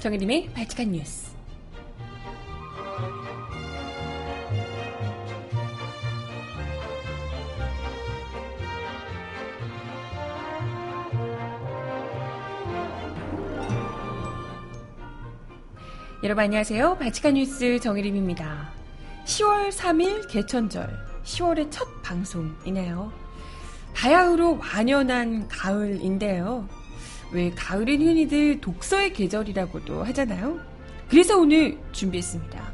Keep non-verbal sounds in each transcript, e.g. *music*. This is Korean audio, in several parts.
정혜림의 발칙한 뉴스. 여러분 안녕하세요. 발칙한 뉴스 정혜림입니다. 10월 3일 개천절, 10월의 첫 방송이네요. 바야흐로 완연한 가을인데요. 왜 가을은 흔히들 독서의 계절이라고도 하잖아요. 그래서 오늘 준비했습니다.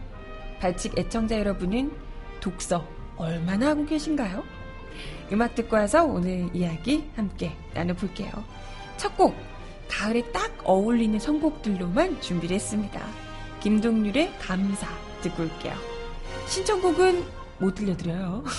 발칙 애청자 여러분은 독서 얼마나 하고 계신가요? 음악 듣고 와서 오늘 이야기 함께 나눠볼게요. 첫 곡, 가을에 딱 어울리는 선곡들로만 준비를 했습니다. 김동률의 감사 듣고 올게요. 신청곡은 못 들려드려요. *laughs*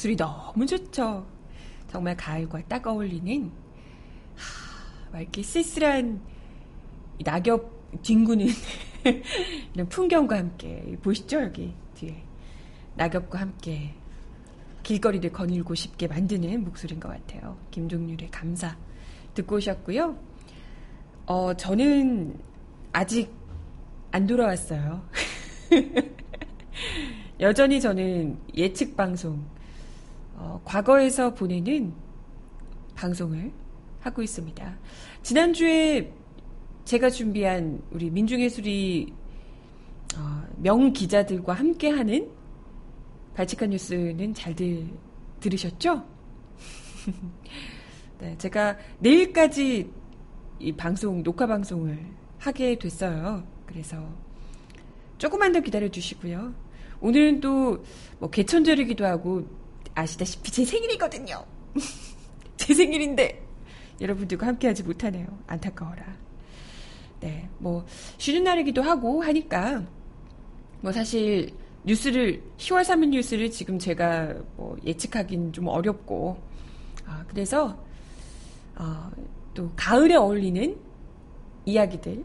목소리 너무 좋죠. 정말 가을과 딱 어울리는 하, 이렇게 쓸쓸한 낙엽 뒹구는 *laughs* 이런 풍경과 함께 보시죠 여기 뒤에 낙엽과 함께 길거리를 거닐고 싶게 만드는 목소리인 것 같아요. 김종률의 감사 듣고 오셨고요. 어 저는 아직 안 돌아왔어요. *laughs* 여전히 저는 예측 방송 어, 과거에서 보내는 방송을 하고 있습니다. 지난주에 제가 준비한 우리 민중예술이 어, 명 기자들과 함께하는 발칙한 뉴스는 잘들 들으셨죠? *laughs* 네, 제가 내일까지 이 방송 녹화 방송을 하게 됐어요. 그래서 조금만 더 기다려 주시고요. 오늘은 또 뭐 개천절이기도 하고 아시다시피 제 생일이거든요. *laughs* 제 생일인데 여러분들과 함께하지 못하네요. 안타까워라. 네, 뭐 쉬는 날이기도 하고 하니까 뭐 사실 뉴스를 10월 3일 뉴스를 지금 제가 뭐 예측하기는 좀 어렵고 아, 그래서 어, 또 가을에 어울리는 이야기들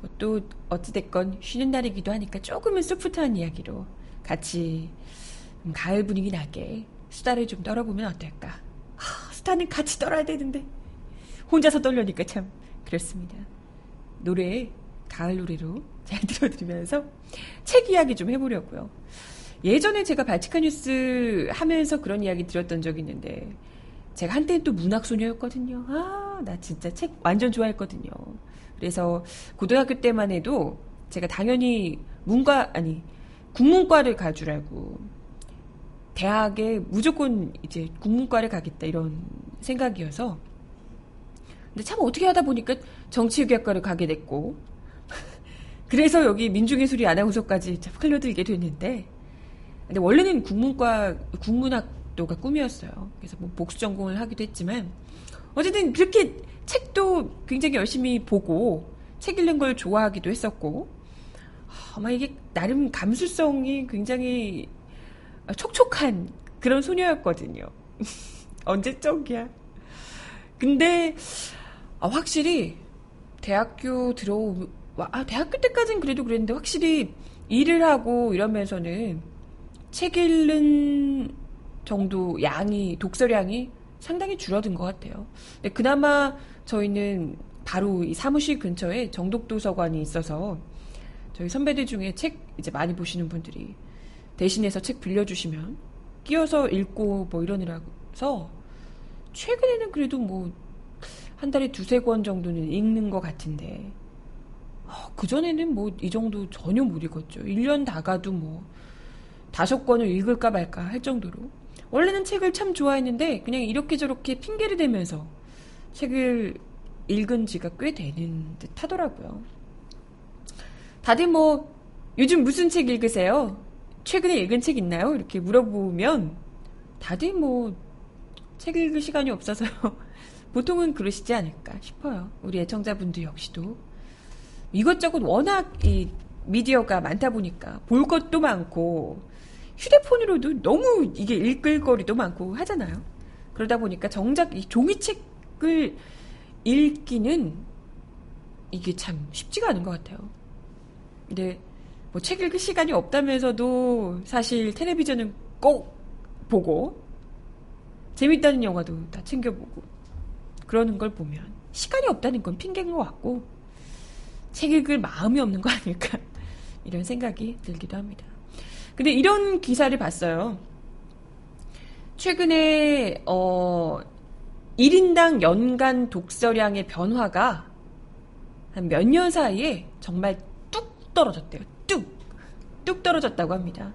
뭐또 어찌됐건 쉬는 날이기도 하니까 조금은 소프트한 이야기로 같이 음, 가을 분위기 나게 수다를 좀 떨어보면 어떨까? 하, 수다는 같이 떨어야 되는데 혼자서 떨려니까 참 그렇습니다. 노래 가을 노래로 잘 들어드리면서 책 이야기 좀 해보려고요. 예전에 제가 발칙한 뉴스 하면서 그런 이야기 들었던 적이 있는데 제가 한때는 또 문학 소녀였거든요. 아, 나 진짜 책 완전 좋아했거든요. 그래서 고등학교 때만 해도 제가 당연히 문과 아니 국문과를 갈 줄 알고 대학에 무조건 이제 국문과를 가겠다 이런 생각이어서. 근데 참 어떻게 하다 보니까 정치외교학과를 가게 됐고. *laughs* 그래서 여기 민중예술이 아나운서까지 흘려들게 됐는데. 근데 원래는 국문과 국문학도가 꿈이었어요. 그래서 뭐 복수 전공을 하기도 했지만. 어쨌든 그렇게 책도 굉장히 열심히 보고 책 읽는 걸 좋아하기도 했었고. 아마 이게 나름 감수성이 굉장히 아, 촉촉한 그런 소녀였거든요. *laughs* 언제적이야. 근데 아, 확실히 대학교 들어오 아, 대학교 때까지는 그래도 그랬는데 확실히 일을 하고 이러면서는 책 읽는 정도 양이 독서량이 상당히 줄어든 것 같아요. 근데 그나마 저희는 바로 이 사무실 근처에 정독도서관이 있어서 저희 선배들 중에 책 이제 많이 보시는 분들이 대신해서 책 빌려주시면 끼어서 읽고 뭐 이러느라서 최근에는 그래도 뭐 한 달에 두세 권 정도는 읽는 것 같은데 어, 그전에는 뭐 이 정도 전혀 못 읽었죠. 1년 다 가도 뭐 다섯 권을 읽을까 말까 할 정도로 원래는 책을 참 좋아했는데 그냥 이렇게 저렇게 핑계를 대면서 책을 읽은 지가 꽤 되는 듯 하더라고요. 다들 뭐 요즘 무슨 책 읽으세요? 최근에 읽은 책 있나요? 이렇게 물어보면 다들 뭐 책 읽을 시간이 없어서요. *laughs* 보통은 그러시지 않을까 싶어요. 우리 애청자분들 역시도 이것저것 워낙 이 미디어가 많다 보니까 볼 것도 많고 휴대폰으로도 너무 이게 읽을 거리도 많고 하잖아요. 그러다 보니까 정작 이 종이책을 읽기는 이게 참 쉽지가 않은 것 같아요. 근데 뭐 책 읽을 시간이 없다면서도 사실 텔레비전은 꼭 보고 재밌다는 영화도 다 챙겨보고 그러는 걸 보면 시간이 없다는 건 핑계인 것 같고 책 읽을 마음이 없는 거 아닐까 *laughs* 이런 생각이 들기도 합니다. 근데 이런 기사를 봤어요. 최근에 어 1인당 연간 독서량의 변화가 한 몇 년 사이에 정말 뚝 떨어졌대요. 뚝! 뚝 떨어졌다고 합니다.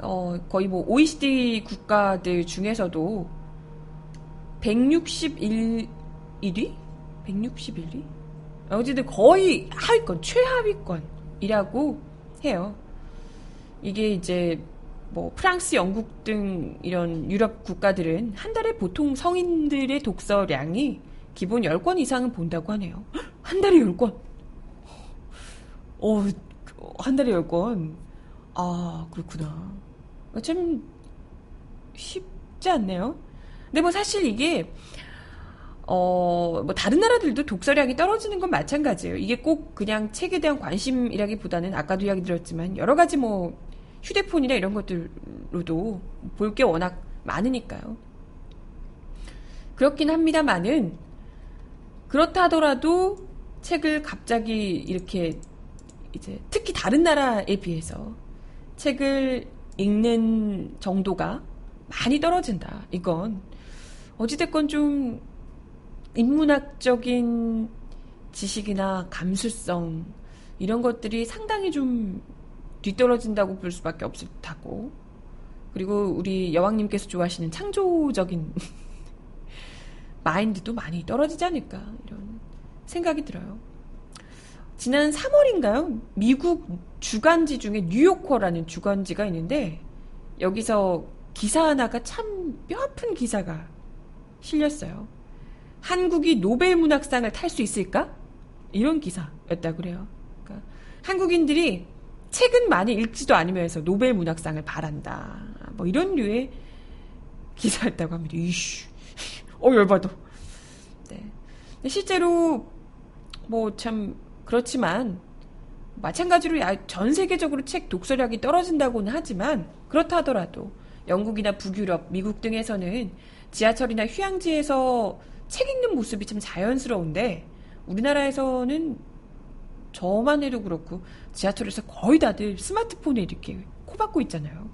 어, 거의 뭐 OECD 국가들 중에서도 161위? 161위? 어쨌든 거의 하위권, 최하위권이라고 해요. 이게 이제 뭐 프랑스, 영국 등 이런 유럽 국가들은 한 달에 보통 성인들의 독서량이 기본 10권 이상은 본다고 하네요. 한 달에 10권. 어, 한 달에 10권. 아, 그렇구나. 참 쉽지 않네요. 근데 뭐 사실 이게 어, 뭐 다른 나라들도 독서량이 떨어지는 건 마찬가지예요. 이게 꼭 그냥 책에 대한 관심이라기보다는 아까도 이야기 드렸지만 여러 가지 뭐 휴대폰이나 이런 것들로도 볼 게 워낙 많으니까요. 그렇긴 합니다만은 그렇다 하더라도 책을 갑자기 이렇게 이제 특히 다른 나라에 비해서 책을 읽는 정도가 많이 떨어진다. 이건 어찌됐건 좀 인문학적인 지식이나 감수성 이런 것들이 상당히 좀 뒤떨어진다고 볼 수밖에 없을 듯하고 그리고 우리 여왕님께서 좋아하시는 창조적인 *laughs* 마인드도 많이 떨어지지 않을까 이런 생각이 들어요. 지난 3월인가요? 미국 주간지 중에 뉴요커라는 주간지가 있는데 여기서 기사 하나가 참 뼈아픈 기사가 실렸어요. 한국이 노벨 문학상을 탈 수 있을까? 이런 기사였다 그래요. 그러니까 한국인들이 책은 많이 읽지도 않으면서 노벨 문학상을 바란다. 뭐 이런 류의 기사였다고 합니다. 이슈. *laughs* 어, 열받아. 네. 실제로 뭐 참 그렇지만 마찬가지로 전 세계적으로 책 독서량이 떨어진다고는 하지만 그렇다 하더라도 영국이나 북유럽, 미국 등에서는 지하철이나 휴양지에서 책 읽는 모습이 참 자연스러운데 우리나라에서는 저만 해도 그렇고 지하철에서 거의 다들 스마트폰에 이렇게 코박고 있잖아요.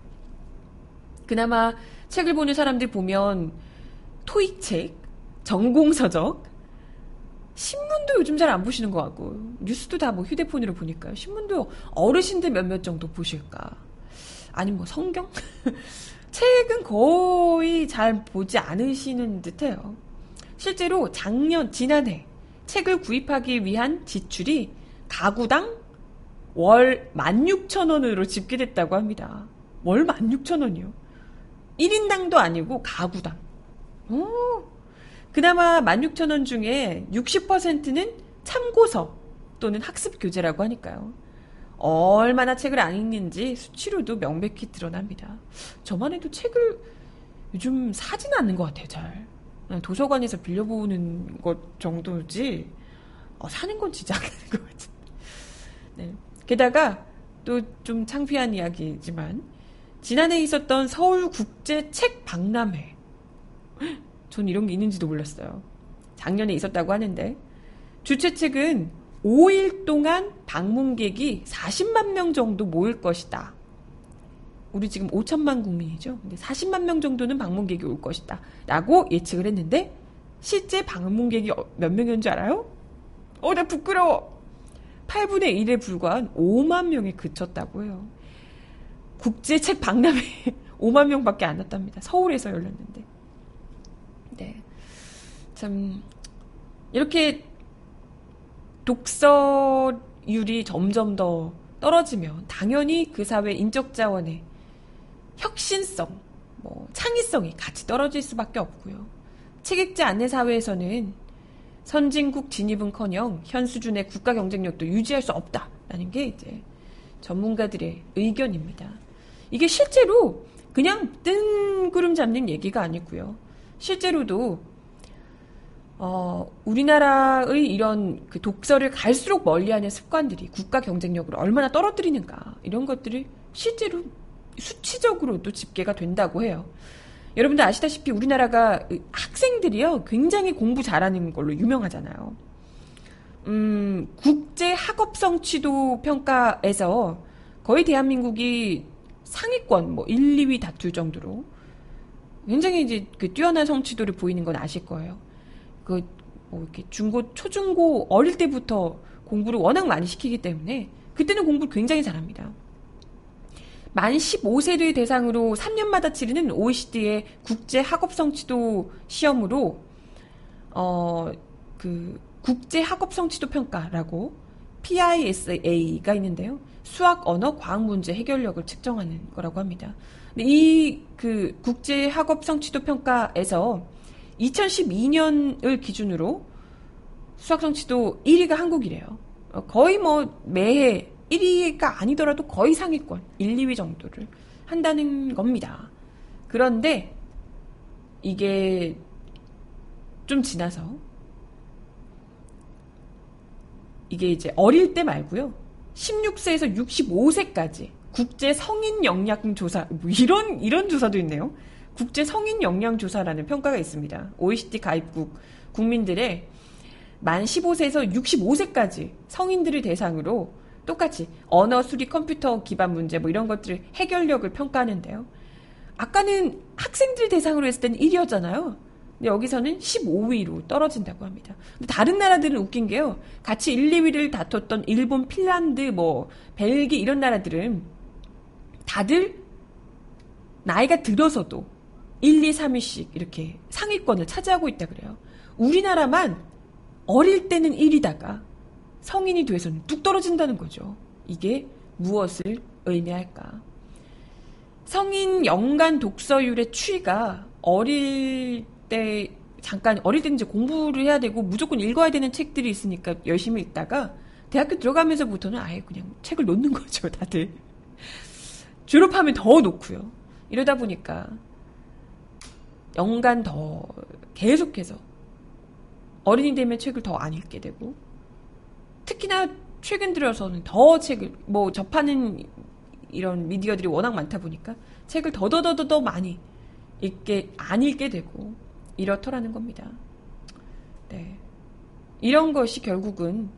그나마 책을 보는 사람들 보면 토익책, 전공서적, 신문도 요즘 잘 안 보시는 것 같고 뉴스도 다 뭐 휴대폰으로 보니까요. 신문도 어르신들 몇몇 정도 보실까? 아니 뭐 성경? *laughs* 책은 거의 잘 보지 않으시는 듯해요. 실제로 작년 지난해 책을 구입하기 위한 지출이 가구당 월 16,000원으로 집계됐다고 합니다. 월 16,000원이요. 1인당도 아니고 가구당. 오, 그나마 16,000원 중에 60%는 참고서 또는 학습 교재라고 하니까요. 얼마나 책을 안 읽는지 수치로도 명백히 드러납니다. 저만 해도 책을 요즘 사진 않는 것 같아요, 잘. 도서관에서 빌려보는 것 정도지, 어, 사는 건 진짜 안 하는 것 같은데. 네. 게다가 또 좀 창피한 이야기지만, 지난해 있었던 서울국제 책 박람회. 전 이런 게 있는지도 몰랐어요. 작년에 있었다고 하는데 주최 측은 5일 동안 방문객이 40만 명 정도 모일 것이다. 우리 지금 5천만 국민이죠. 근데 40만 명 정도는 방문객이 올 것이다. 라고 예측을 했는데 실제 방문객이 어, 몇 명이었는 줄 알아요? 어, 나 부끄러워. 8분의 1에 불과한 5만 명에 그쳤다고 해요. 국제책 박람회 *laughs* 5만 명밖에 안 왔답니다. 서울에서 열렸는데. 네. 참, 이렇게 독서율이 점점 더 떨어지면 당연히 그 사회 인적 자원의 혁신성, 뭐 창의성이 같이 떨어질 수밖에 없고요. 책 읽지 않는 사회에서는 선진국 진입은커녕 현 수준의 국가 경쟁력도 유지할 수 없다라는 게 이제 전문가들의 의견입니다. 이게 실제로 그냥 뜬구름 잡는 얘기가 아니고요. 실제로도 어, 우리나라의 이런 그 독서를 갈수록 멀리하는 습관들이 국가 경쟁력을 얼마나 떨어뜨리는가 이런 것들을 실제로 수치적으로도 집계가 된다고 해요. 여러분들 아시다시피 우리나라가 학생들이요 굉장히 공부 잘하는 걸로 유명하잖아요. 음, 국제 학업 성취도 평가에서 거의 대한민국이 상위권 뭐 1, 2위 다툴 정도로 굉장히 이제 그 뛰어난 성취도를 보이는 건 아실 거예요. 그 뭐 이렇게 중고 초중고 어릴 때부터 공부를 워낙 많이 시키기 때문에 그때는 공부를 굉장히 잘합니다. 만 15세를 대상으로 3년마다 치르는 OECD의 국제 학업 성취도 시험으로 어 그 국제 학업 성취도 평가라고 PISA가 있는데요. 수학, 언어, 과학 문제 해결력을 측정하는 거라고 합니다. 이 그 국제 학업 성취도 평가에서 2012년을 기준으로 수학 성취도 1위가 한국이래요. 어, 거의 뭐 매해 1위가 아니더라도 거의 상위권 1, 2위 정도를 한다는 겁니다. 그런데 이게 좀 지나서 이게 이제 어릴 때 말고요. 16세에서 65세까지 국제 성인 역량 조사 뭐 이런 이런 조사도 있네요. 국제 성인 역량 조사라는 평가가 있습니다. OECD 가입국 국민들의 만 15세에서 65세까지 성인들을 대상으로 똑같이 언어 수리 컴퓨터 기반 문제 뭐 이런 것들을 해결력을 평가하는데요. 아까는 학생들 대상으로 했을 때는 1위였잖아요. 근데 여기서는 15위로 떨어진다고 합니다. 근데 다른 나라들은 웃긴 게요. 같이 1, 2위를 다퉜던 일본, 핀란드, 뭐 벨기 이런 나라들은 다들 나이가 들어서도 1, 2, 3위씩 이렇게 상위권을 차지하고 있다 그래요. 우리나라만 어릴 때는 1위다가 성인이 돼서는 뚝 떨어진다는 거죠. 이게 무엇을 의미할까? 성인 연간 독서율의 추이가 어릴 때 잠깐 어릴 때는 이제 공부를 해야 되고 무조건 읽어야 되는 책들이 있으니까 열심히 읽다가 대학교 들어가면서부터는 아예 그냥 책을 놓는 거죠, 다들. 졸업하면 더 놓고요. 이러다 보니까 연간 더 계속해서 어린이 되면 책을 더 안 읽게 되고 특히나 최근 들어서는 더 책을 뭐 접하는 이런 미디어들이 워낙 많다 보니까 책을 더더더더 많이 읽게 안 읽게 되고 이렇더라는 겁니다. 네. 이런 것이 결국은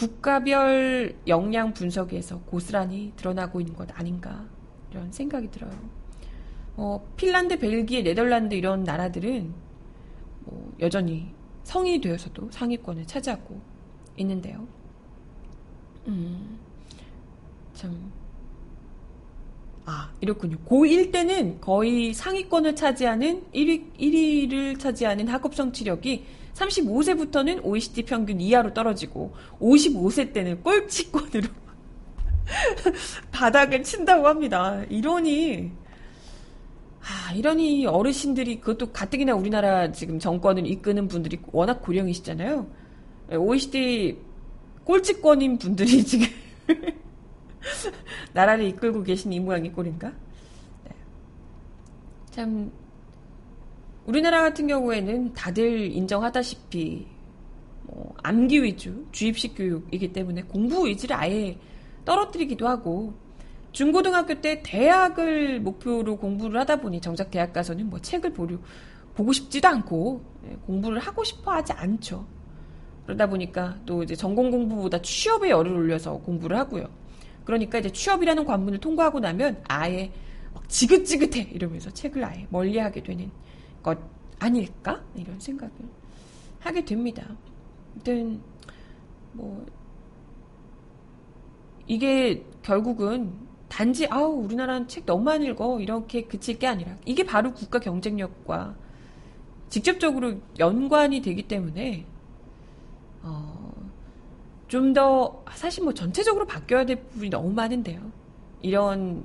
국가별 역량 분석에서 고스란히 드러나고 있는 것 아닌가 이런 생각이 들어요. 어, 핀란드, 벨기에, 네덜란드 이런 나라들은 뭐 여전히 성인이 되어서도 상위권을 차지하고 있는데요. 음, 참. 아, 이렇군요. 고1 때는 거의 상위권을 차지하는 1위, 1위를 차지하는 학업 성취력이 35세부터는 OECD 평균 이하로 떨어지고 55세 때는 꼴찌권으로 *laughs* 바닥을 친다고 합니다. 이러니 아, 이러니 어르신들이 그것도 가뜩이나 우리나라 지금 정권을 이끄는 분들이 워낙 고령이시잖아요. OECD 꼴찌권인 분들이 지금 *laughs* *laughs* 나라를 이끌고 계신 이 모양이 꼴인가? 네. 참 우리나라 같은 경우에는 다들 인정하다시피 뭐 암기 위주 주입식 교육이기 때문에 공부 의지를 아예 떨어뜨리기도 하고 중고등학교 때 대학을 목표로 공부를 하다 보니 정작 대학 가서는 뭐 책을 보려, 보고 싶지도 않고 네, 공부를 하고 싶어 하지 않죠. 그러다 보니까 또 이제 전공 공부보다 취업에 열을 올려서 공부를 하고요. 그러니까 이제 취업이라는 관문을 통과하고 나면 아예 지긋지긋해 이러면서 책을 아예 멀리하게 되는 것 아닐까 이런 생각을 하게 됩니다. 아무튼 뭐 이게 결국은 단지 아우 우리나라는 책 너무 많이 읽어 이렇게 그칠 게 아니라 이게 바로 국가 경쟁력과 직접적으로 연관이 되기 때문에 어, 좀 더 사실 뭐 전체적으로 바뀌어야 될 부분이 너무 많은데요. 이런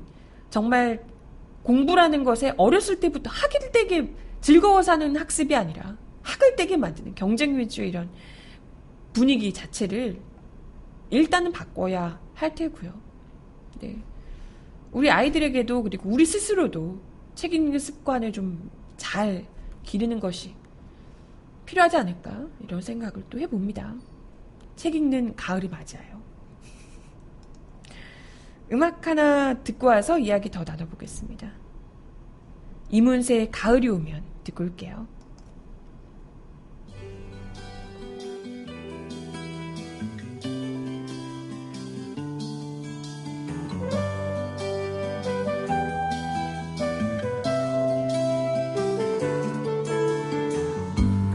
정말 공부라는 것에 어렸을 때부터 학을 되게 즐거워서 하는 학습이 아니라 학을 떼게 만드는 경쟁 위주의 이런 분위기 자체를 일단은 바꿔야 할 테고요. 네. 우리 아이들에게도 그리고 우리 스스로도 책 읽는 습관을 좀 잘 기르는 것이 필요하지 않을까 이런 생각을 또 해봅니다. 책 읽는 가을이 맞아요. 음악 하나 듣고 와서 이야기 더 나눠보겠습니다. 이문세의 가을이 오면 듣고 올게요.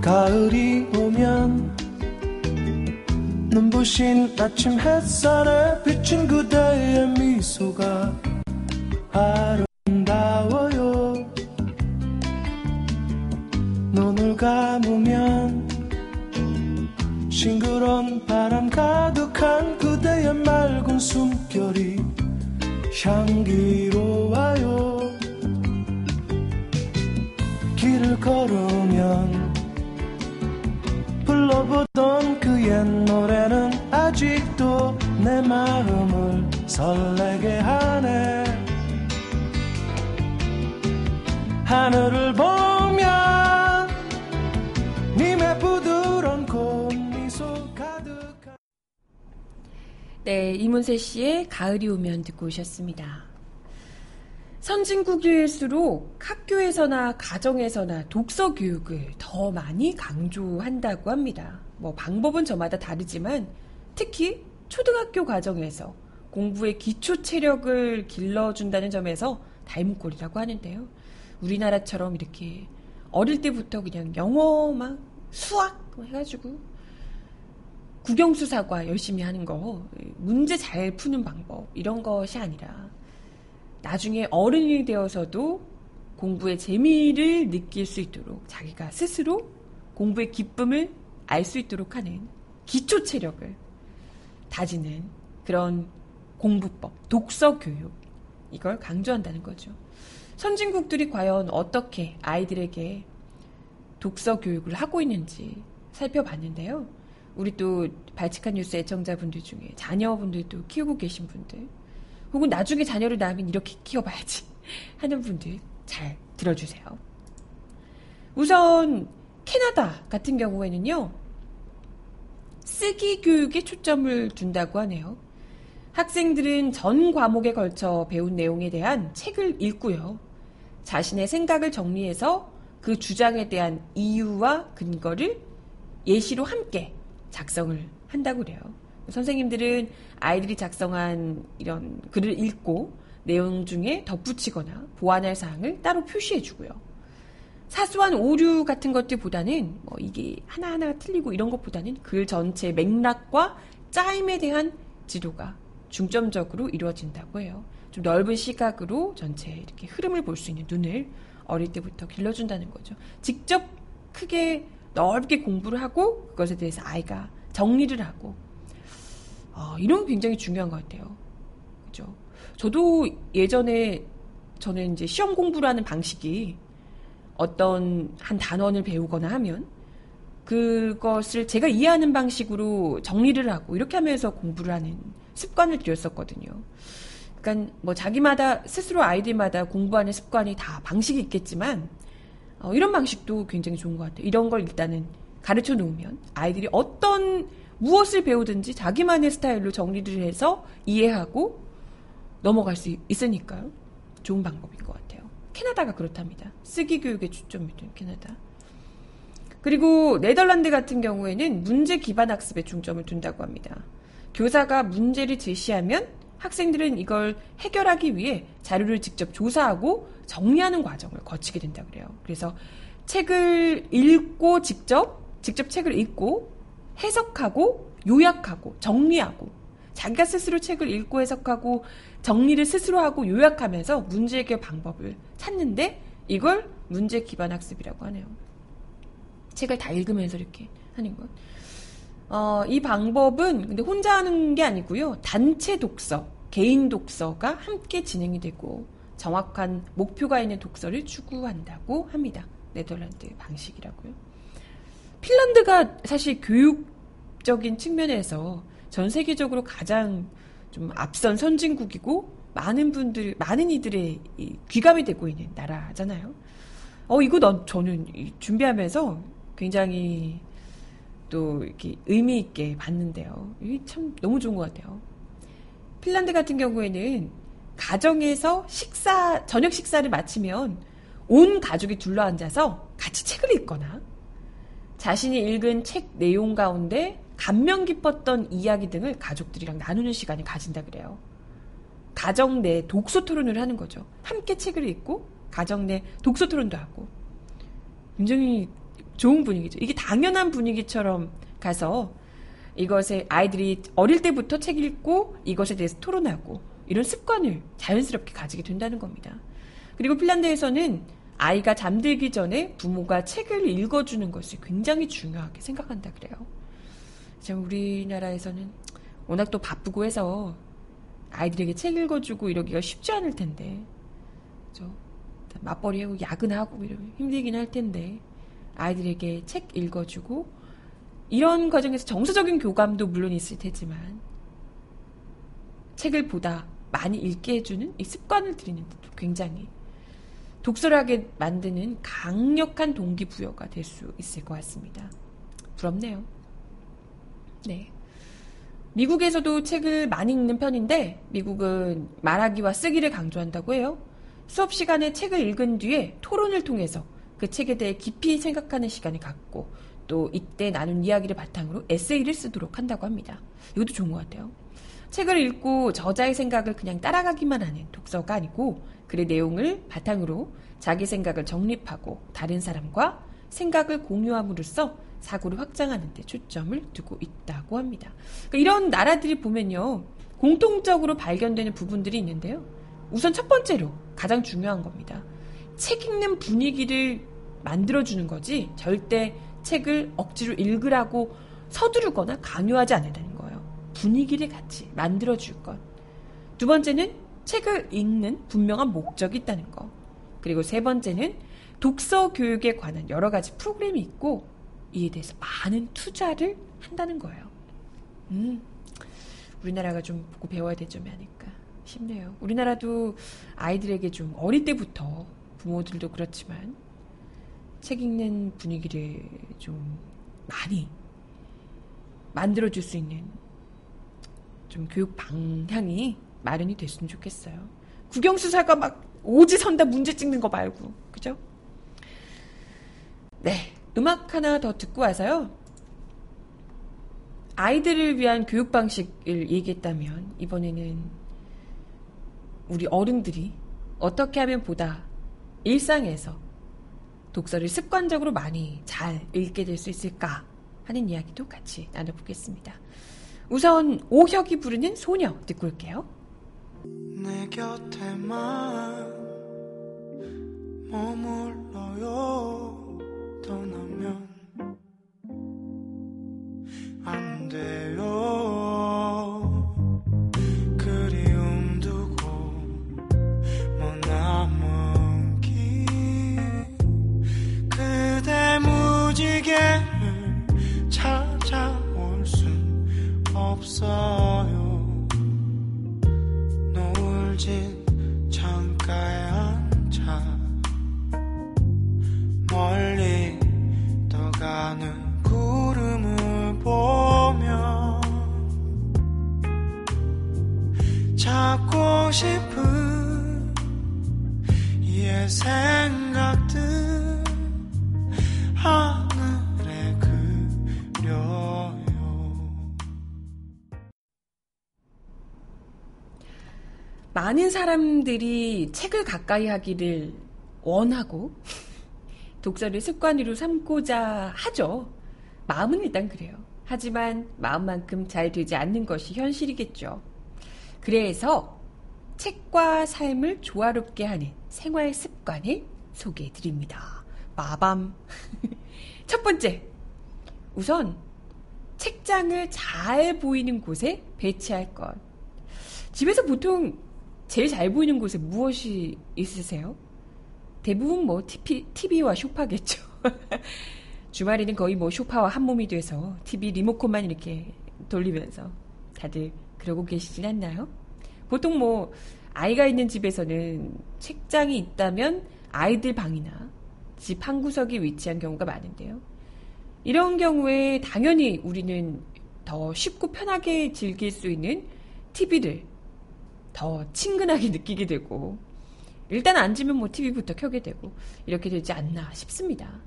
가을이 오면 눈부신 아침 햇살에 비친 그대의 미소가 가을이 오면 듣고 오셨습니다. 선진국일수록 학교에서나 가정에서나 독서 교육을 더 많이 강조한다고 합니다. 뭐 방법은 저마다 다르지만 특히 초등학교 과정에서 공부의 기초 체력을 길러준다는 점에서 닮은 꼴이라고 하는데요. 우리나라처럼 이렇게 어릴 때부터 그냥 영어 막 수학 해가지고 국영수사과 열심히 하는 거 문제 잘 푸는 방법 이런 것이 아니라 나중에 어른이 되어서도 공부의 재미를 느낄 수 있도록 자기가 스스로 공부의 기쁨을 알 수 있도록 하는 기초 체력을 다지는 그런 공부법, 독서 교육 이걸 강조한다는 거죠. 선진국들이 과연 어떻게 아이들에게 독서 교육을 하고 있는지 살펴봤는데요. 우리 또 발칙한 뉴스 애청자분들 중에 자녀분들 도 키우고 계신 분들 혹은 나중에 자녀를 낳으면 이렇게 키워봐야지 *laughs* 하는 분들 잘 들어주세요. 우선 캐나다 같은 경우에는요. 쓰기 교육에 초점을 둔다고 하네요. 학생들은 전 과목에 걸쳐 배운 내용에 대한 책을 읽고요. 자신의 생각을 정리해서 그 주장에 대한 이유와 근거를 예시로 함께 작성을 한다고 그래요. 선생님들은 아이들이 작성한 이런 글을 읽고 내용 중에 덧붙이거나 보완할 사항을 따로 표시해 주고요. 사소한 오류 같은 것들보다는 뭐 이게 하나하나 틀리고 이런 것보다는 글 전체 맥락과 짜임에 대한 지도가 중점적으로 이루어진다고 해요. 좀 넓은 시각으로 전체 이렇게 흐름을 볼 수 있는 눈을 어릴 때부터 길러준다는 거죠. 직접 크게 넓게 공부를 하고 그것에 대해서 아이가 정리를 하고 어, 이런 게 굉장히 중요한 것 같아요. 그죠? 저도 예전에 저는 이제 시험 공부라는 방식이 어떤 한 단원을 배우거나 하면 그것을 제가 이해하는 방식으로 정리를 하고 이렇게 하면서 공부를 하는 습관을 들였었거든요. 그러니까 뭐 자기마다 스스로 아이들마다 공부하는 습관이 다 방식이 있겠지만 어, 이런 방식도 굉장히 좋은 것 같아요. 이런 걸 일단은 가르쳐 놓으면 아이들이 어떤 무엇을 배우든지 자기만의 스타일로 정리를 해서 이해하고 넘어갈 수 있으니까요. 좋은 방법인 것 같아요. 캐나다가 그렇답니다. 쓰기 교육에 초점이 둔 캐나다. 그리고 네덜란드 같은 경우에는 문제 기반 학습에 중점을 둔다고 합니다. 교사가 문제를 제시하면 학생들은 이걸 해결하기 위해 자료를 직접 조사하고 정리하는 과정을 거치게 된다 그래요. 그래서 책을 읽고 직접 직접 책을 읽고 해석하고 요약하고 정리하고 자기가 스스로 책을 읽고 해석하고 정리를 스스로 하고 요약하면서 문제 해결 방법을 찾는데 이걸 문제 기반 학습이라고 하네요. 책을 다 읽으면서 이렇게 하는 것. 어, 이 방법은 근데 혼자 하는 게 아니고요. 단체 독서, 개인 독서가 함께 진행이 되고 정확한 목표가 있는 독서를 추구한다고 합니다. 네덜란드 방식이라고요. 핀란드가 사실 교육적인 측면에서 전 세계적으로 가장 좀 앞선 선진국이고 많은 분들, 많은 이들의 귀감이 되고 있는 나라잖아요. 어, 이거 난, 저는 준비하면서 굉장히 또 이렇게 의미 있게 봤는데요. 이게 참 너무 좋은 것 같아요. 핀란드 같은 경우에는 가정에서 식사, 저녁 식사를 마치면 온 가족이 둘러 앉아서 같이 책을 읽거나 자신이 읽은 책 내용 가운데 감명 깊었던 이야기 등을 가족들이랑 나누는 시간을 가진다 그래요. 가정 내 독서 토론을 하는 거죠. 함께 책을 읽고 가정 내 독서 토론도 하고 굉장히 좋은 분위기죠. 이게 당연한 분위기처럼 가서 이것에 아이들이 어릴 때부터 책 읽고 이것에 대해서 토론하고 이런 습관을 자연스럽게 가지게 된다는 겁니다. 그리고 핀란드에서는 아이가 잠들기 전에 부모가 책을 읽어주는 것이 굉장히 중요하게 생각한다 그래요. 참 우리나라에서는 워낙 또 바쁘고 해서 아이들에게 책 읽어주고 이러기가 쉽지 않을 텐데, 저 맞벌이 하고 야근하고 이러면 힘들긴 할 텐데 아이들에게 책 읽어주고 이런 과정에서 정서적인 교감도 물론 있을 테지만 책을 보다 많이 읽게 해주는 이 습관을 들이는 데도 굉장히 독서를 하게 만드는 강력한 동기부여가 될 수 있을 것 같습니다. 부럽네요. 네. 미국에서도 책을 많이 읽는 편인데 미국은 말하기와 쓰기를 강조한다고 해요. 수업 시간에 책을 읽은 뒤에 토론을 통해서 그 책에 대해 깊이 생각하는 시간을 갖고 또 이때 나눈 이야기를 바탕으로 에세이를 쓰도록 한다고 합니다. 이것도 좋은 것 같아요. 책을 읽고 저자의 생각을 그냥 따라가기만 하는 독서가 아니고 글의 내용을 바탕으로 자기 생각을 정립하고 다른 사람과 생각을 공유함으로써 사고를 확장하는 데 초점을 두고 있다고 합니다. 그러니까 이런 나라들이 보면요. 공통적으로 발견되는 부분들이 있는데요. 우선 첫 번째로 가장 중요한 겁니다. 책 읽는 분위기를 만들어주는 거지 절대 책을 억지로 읽으라고 서두르거나 강요하지 않는다는 거예요. 분위기를 같이 만들어줄 것. 두 번째는 책을 읽는 분명한 목적이 있다는 거. 그리고 세 번째는 독서 교육에 관한 여러 가지 프로그램이 있고 이에 대해서 많은 투자를 한다는 거예요. 음, 우리나라가 좀 보고 배워야 될 점이 아닐까 싶네요. 우리나라도 아이들에게 좀 어릴 때부터 부모들도 그렇지만 책 읽는 분위기를 좀 많이 만들어줄 수 있는 좀 교육 방향이 마련이 됐으면 좋겠어요. 국영수사가 막 오지 선다 문제 찍는 거 말고, 그죠? 네. 음악 하나 더 듣고 와서요. 아이들을 위한 교육 방식을 얘기했다면, 이번에는 우리 어른들이 어떻게 하면 보다 일상에서 독서를 습관적으로 많이 잘 읽게 될 수 있을까 하는 이야기도 같이 나눠보겠습니다. 우선 오혁이 부르는 소녀 듣고 올게요. 내 곁에만 머물러요 떠나면 많은 사람들이 책을 가까이 하기를 원하고 독서를 습관으로 삼고자 하죠. 마음은 일단 그래요. 하지만 마음만큼 잘 되지 않는 것이 현실이겠죠. 그래서 책과 삶을 조화롭게 하는 생활 습관을 소개해 드립니다. 마밤. *laughs* 첫 번째. 우선 책장을 잘 보이는 곳에 배치할 것. 집에서 보통 제일 잘 보이는 곳에 무엇이 있으세요? 대부분 뭐 TV, TV와 쇼파겠죠. *laughs* 주말에는 거의 뭐 쇼파와 한 몸이 돼서 TV 리모컨만 이렇게 돌리면서 다들 그러고 계시진 않나요? 보통 뭐 아이가 있는 집에서는 책장이 있다면 아이들 방이나 집 한 구석에 위치한 경우가 많은데요. 이런 경우에 당연히 우리는 더 쉽고 편하게 즐길 수 있는 TV를 더 친근하게 느끼게 되고 일단 앉으면 뭐 TV부터 켜게 되고 이렇게 되지 않나 싶습니다.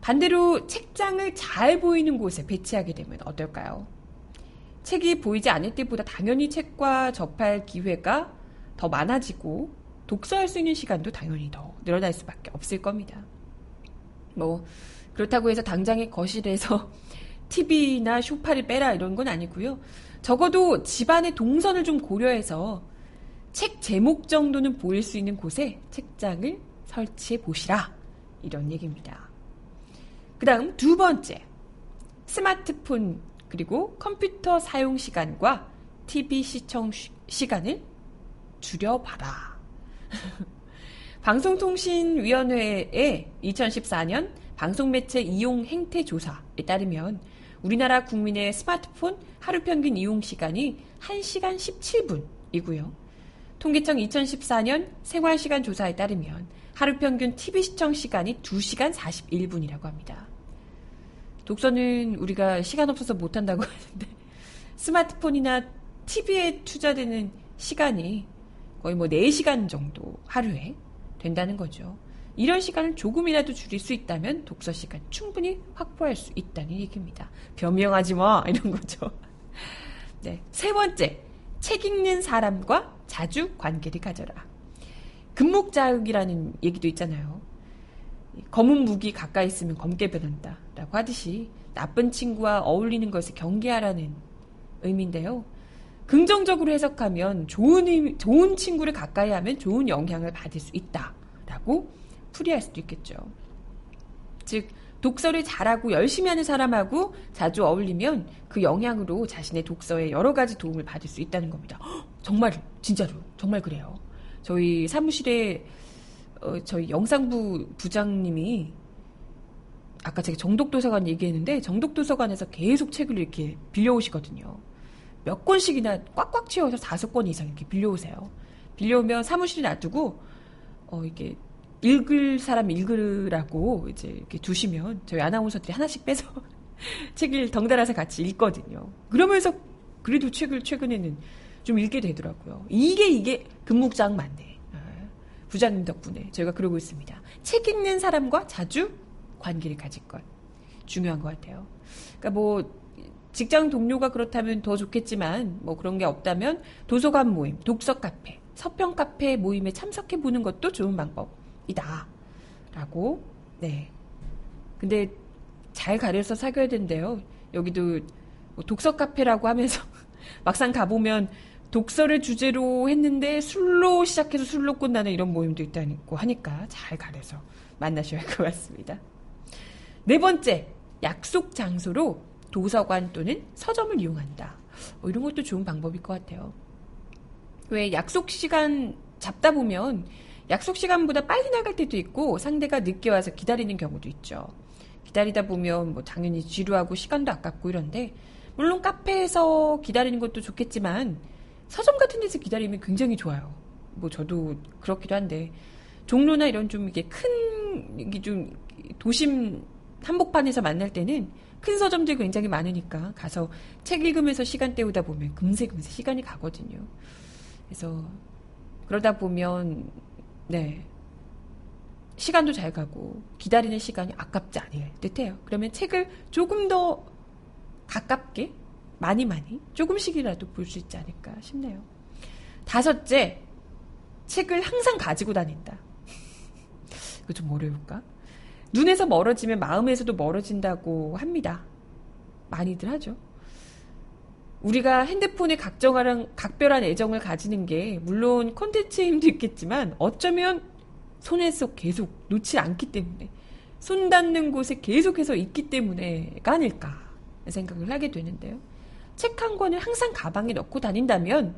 반대로 책장을 잘 보이는 곳에 배치하게 되면 어떨까요? 책이 보이지 않을 때보다 당연히 책과 접할 기회가 더 많아지고 독서할 수 있는 시간도 당연히 더 늘어날 수밖에 없을 겁니다. 뭐 그렇다고 해서 당장의 거실에서 *laughs* TV나 쇼파를 빼라 이런 건 아니고요. 적어도 집안의 동선을 좀 고려해서 책 제목 정도는 보일 수 있는 곳에 책장을 설치해 보시라. 이런 얘기입니다. 그 다음 두 번째. 스마트폰 그리고 컴퓨터 사용 시간과 TV 시청 시간을 줄여봐라. *laughs* 방송통신위원회의 2014년 방송매체 이용 행태 조사에 따르면 우리나라 국민의 스마트폰 하루 평균 이용 시간이 1시간 17분이고요. 통계청 2014년 생활시간 조사에 따르면 하루 평균 TV 시청 시간이 2시간 41분이라고 합니다. 독서는 우리가 시간 없어서 못한다고 *laughs* 하는데 스마트폰이나 TV에 투자되는 시간이 거의 뭐 4시간 정도 하루에 된다는 거죠. 이런 시간을 조금이라도 줄일 수 있다면 독서 시간 충분히 확보할 수 있다는 얘기입니다. 변명하지 마 이런 거죠. *laughs* 네. 세 번째, 책 읽는 사람과 자주 관계를 가져라. 금목자극이라는 얘기도 있잖아요. 검은 무기 가까이 있으면 검게 변한다. 라고 하듯이 나쁜 친구와 어울리는 것을 경계하라는 의미인데요. 긍정적으로 해석하면 좋은, 좋은 친구를 가까이 하면 좋은 영향을 받을 수 있다. 라고 풀이할 수도 있겠죠. 즉, 독서를 잘하고 열심히 하는 사람하고 자주 어울리면 그 영향으로 자신의 독서에 여러 가지 도움을 받을 수 있다는 겁니다. 헉, *gasps* 정말, 진짜로, 정말 그래요. 저희 사무실에, 어, 저희 영상부 부장님이 아까 제가 정독도서관 얘기했는데 정독도서관에서 계속 책을 이렇게 빌려오시거든요. 몇 권씩이나 꽉꽉 채워서 다섯 권 이상 이렇게 빌려오세요. 빌려오면 사무실에 놔두고 어 이게 읽을 사람 읽으라고 이제 이렇게 두시면 저희 아나운서들이 하나씩 빼서 *laughs* 책을 덩달아서 같이 읽거든요. 그러면서 그래도 책을 최근에는 좀 읽게 되더라고요. 이게 이게 금묵장 맞네. 아, 부장님 덕분에 저희가 그러고 있습니다. 책 읽는 사람과 자주 관계를 가질 것 중요한 것 같아요. 그러니까 뭐 직장 동료가 그렇다면 더 좋겠지만 뭐 그런 게 없다면 도서관 모임, 독서 카페, 서평 카페 모임에 참석해 보는 것도 좋은 방법 이다. 라고 네. 근데 잘 가려서 사귀어야 된대요. 여기도 뭐 독서 카페라고 하면서 *laughs* 막상 가보면 독서를 주제로 했는데 술로 시작해서 술로 끝나는 이런 모임도 있다고 하니까 잘 가려서 만나셔야 할 것 같습니다. 네 번째, 약속 장소로 도서관 또는 서점을 이용한다. 어, 이런 것도 좋은 방법일 것 같아요. 왜 약속 시간 잡다 보면 약속 시간보다 빨리 나갈 때도 있고 상대가 늦게 와서 기다리는 경우도 있죠. 기다리다 보면 뭐 당연히 지루하고 시간도 아깝고 이런데 물론 카페에서 기다리는 것도 좋겠지만 서점 같은 데서 기다리면 굉장히 좋아요. 뭐 저도 그렇기도 한데 종로나 이런 좀 이게 큰 이게 좀 도심 한복판에서 만날 때는 큰 서점들이 굉장히 많으니까 가서 책 읽으면서 시간 때우다 보면 금세 금세 시간이 가거든요. 그래서 그러다 보면 네 시간도 잘 가고 기다리는 시간이 아깝지 않을 듯해요. 그러면 책을 조금 더 가깝게 많이 많이 조금씩이라도 볼 수 있지 않을까 싶네요. 다섯째 책을 항상 가지고 다닌다. *laughs* 이거 좀 어려울까? 눈에서 멀어지면 마음에서도 멀어진다고 합니다. 많이들 하죠. 우리가 핸드폰에 각정한, 각별한 애정을 가지는 게 물론 콘텐츠의 힘도 있겠지만 어쩌면 손에서 계속 놓지 않기 때문에 손 닿는 곳에 계속해서 있기 때문에가 아닐까 생각을 하게 되는데요. 책 한 권을 항상 가방에 넣고 다닌다면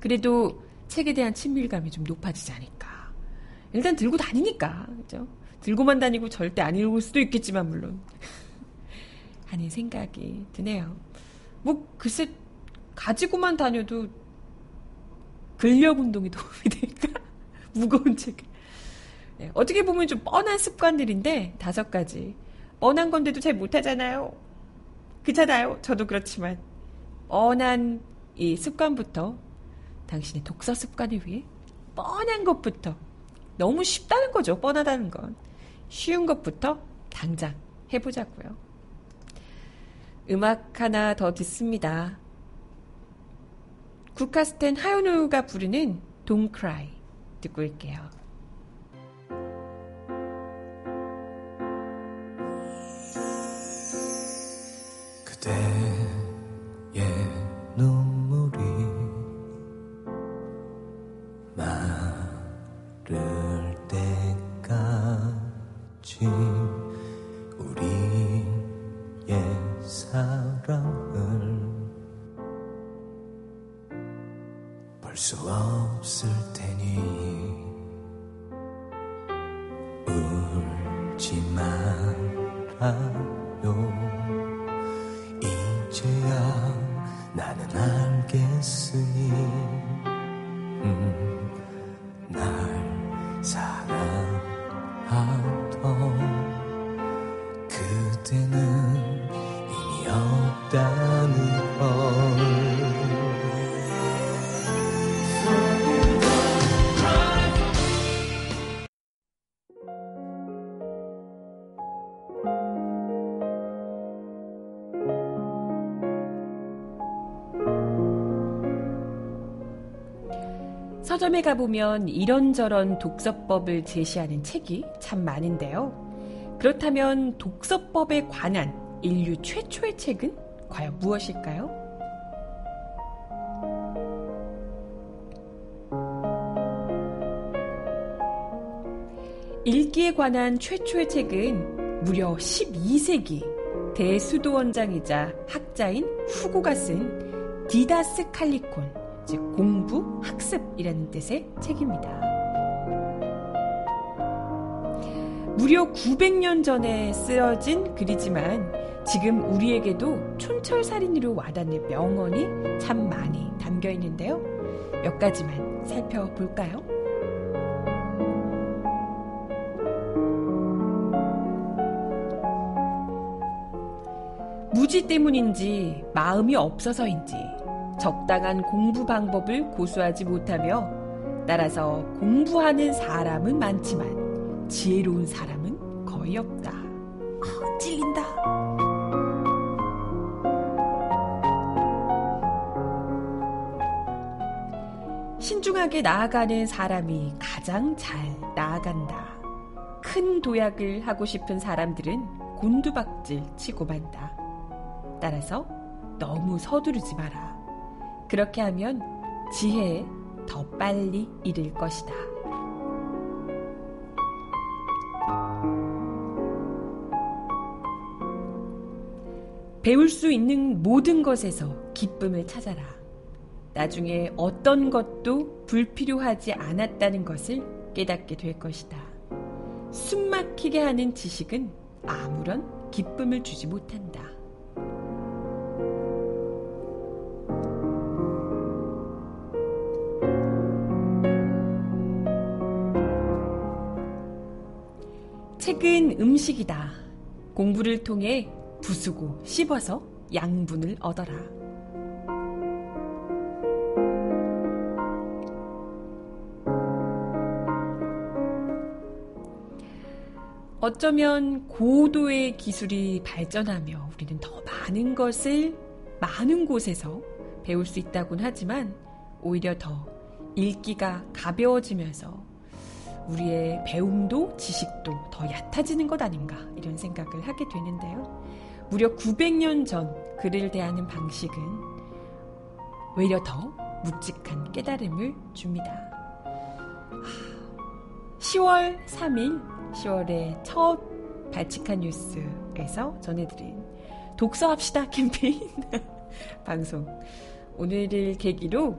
그래도 책에 대한 친밀감이 좀 높아지지 않을까. 일단 들고 다니니까 그죠? 들고만 다니고 절대 안 읽을 수도 있겠지만 물론 *laughs* 하는 생각이 드네요. 뭐 글쎄 가지고만 다녀도 근력 운동이 도움이 될까? *laughs* 무거운 책을. 네, 어떻게 보면 좀 뻔한 습관들인데 다섯 가지. 뻔한 건데도 잘 못하잖아요. 그렇잖아요. 저도 그렇지만 뻔한 이 습관부터 당신의 독서 습관을 위해 뻔한 것부터 너무 쉽다는 거죠. 뻔하다는 건 쉬운 것부터 당장 해보자고요. 음악 하나 더 듣습니다. 국카스텐 하요누가 부르는 Don't Cry 듣고 올게요. 서점에 가보면 이런저런 독서법을 제시하는 책이 참 많은데요. 그렇다면 독서법에 관한 인류 최초의 책은 과연 무엇일까요? 읽기에 관한 최초의 책은 무려 12세기 대수도원장이자 학자인 후고가 쓴 디다스 칼리콘, 즉 공부, 학습이라는 뜻의 책입니다. 무려 900년 전에 쓰여진 글이지만 지금 우리에게도 촌철살인으로 와닿는 명언이 참 많이 담겨 있는데요. 몇 가지만 살펴볼까요? 무지 때문인지 마음이 없어서인지 적당한 공부 방법을 고수하지 못하며 따라서 공부하는 사람은 많지만 지혜로운 사람은 거의 없다. 아, 찔린다. 신중하게 나아가는 사람이 가장 잘 나아간다. 큰 도약을 하고 싶은 사람들은 곤두박질 치고 만다. 따라서 너무 서두르지 마라. 그렇게 하면 지혜에 더 빨리 이를 것이다. 배울 수 있는 모든 것에서 기쁨을 찾아라. 나중에 어떤 것도 불필요하지 않았다는 것을 깨닫게 될 것이다. 숨 막히게 하는 지식은 아무런 기쁨을 주지 못한다. 책은 음식이다. 공부를 통해 부수고 씹어서 양분을 얻어라. 어쩌면 고도의 기술이 발전하며 우리는 더 많은 것을 많은 곳에서 배울 수 있다곤 하지만 오히려 더 읽기가 가벼워지면서 우리의 배움도 지식도 더 얕아지는 것 아닌가 이런 생각을 하게 되는데요. 무려 900년 전 글을 대하는 방식은 외려 더 묵직한 깨달음을 줍니다. 10월 3일, 10월의 첫 발칙한 뉴스에서 전해드린 독서합시다 *laughs* 캠페인 방송. 오늘을 계기로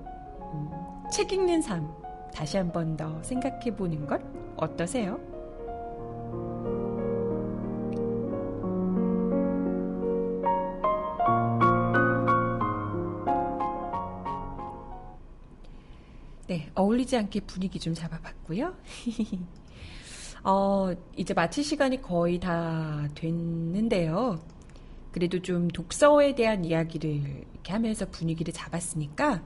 음, 책 읽는 삶 다시 한 번 더 생각해 보는 것 어떠세요? 네, 어울리지 않게 분위기 좀 잡아봤고요. *laughs* 어, 이제 마칠 시간이 거의 다 됐는데요. 그래도 좀 독서에 대한 이야기를 이렇게 하면서 분위기를 잡았으니까,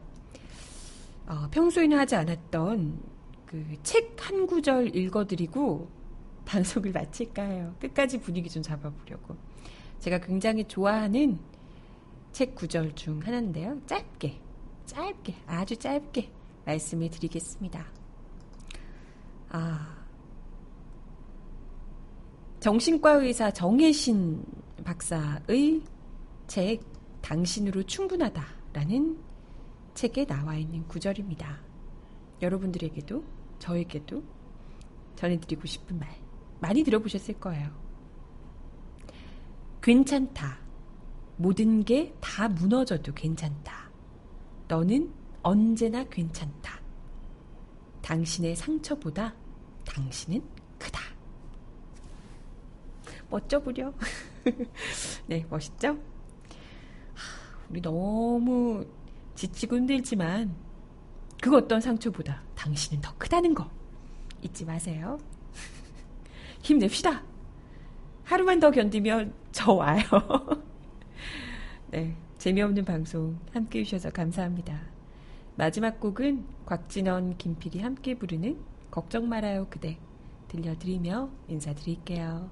어, 평소에는 하지 않았던 그 책 한 구절 읽어드리고 방송을 마칠까 해요. 끝까지 분위기 좀 잡아보려고. 제가 굉장히 좋아하는 책 구절 중 하나인데요. 짧게, 짧게, 아주 짧게 말씀을 드리겠습니다. 아, 정신과 의사 정혜신 박사의 책 당신으로 충분하다라는 책에 나와 있는 구절입니다. 여러분들에게도 저에게도 전해드리고 싶은 말 많이 들어보셨을 거예요. 괜찮다. 모든 게 다 무너져도 괜찮다. 너는 언제나 괜찮다. 당신의 상처보다 당신은 크다. 멋져 부려. *laughs* 네, 멋있죠? 우리 너무 지치고 힘들지만 그 어떤 상처보다 당신은 더 크다는 거 잊지 마세요. *laughs* 힘냅시다. 하루만 더 견디면 저 와요. *laughs* 네, 재미없는 방송 함께 해주셔서 감사합니다. 마지막 곡은 곽진원, 김필이 함께 부르는 걱정 말아요 그대 들려드리며 인사드릴게요.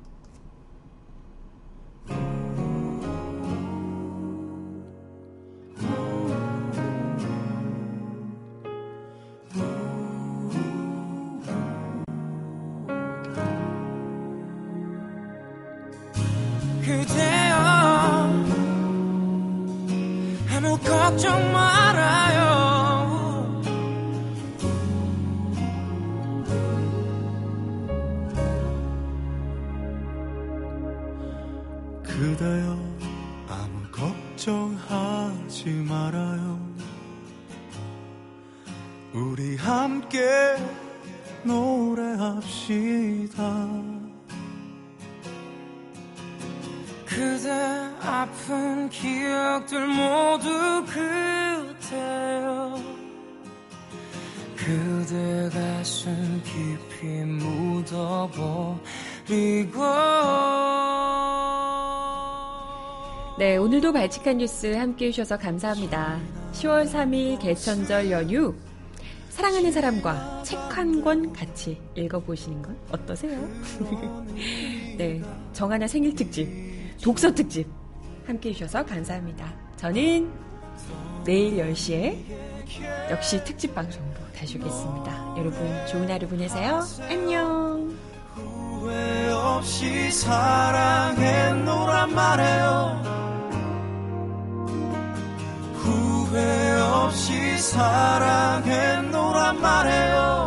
함께 노래합시다. 그대 아픈 기억들 모두 그대여. 그대 가슴 깊이 묻어버리고. 네, 오늘도 발칙한 뉴스 함께 해주셔서 감사합니다. 10월 3일 개천절 연휴 사랑하는 사람과 책 한 권 같이 읽어보시는 건 어떠세요? *laughs* 네, 정하나 생일 특집, 독서 특집 함께 해주셔서 감사합니다. 저는 내일 10시에 역시 특집 방송으로 다시 오겠습니다. 여러분 좋은 하루 보내세요. 안녕. 후회 없이 사랑했노란 말해요 후회 없이 사랑했노란 말해요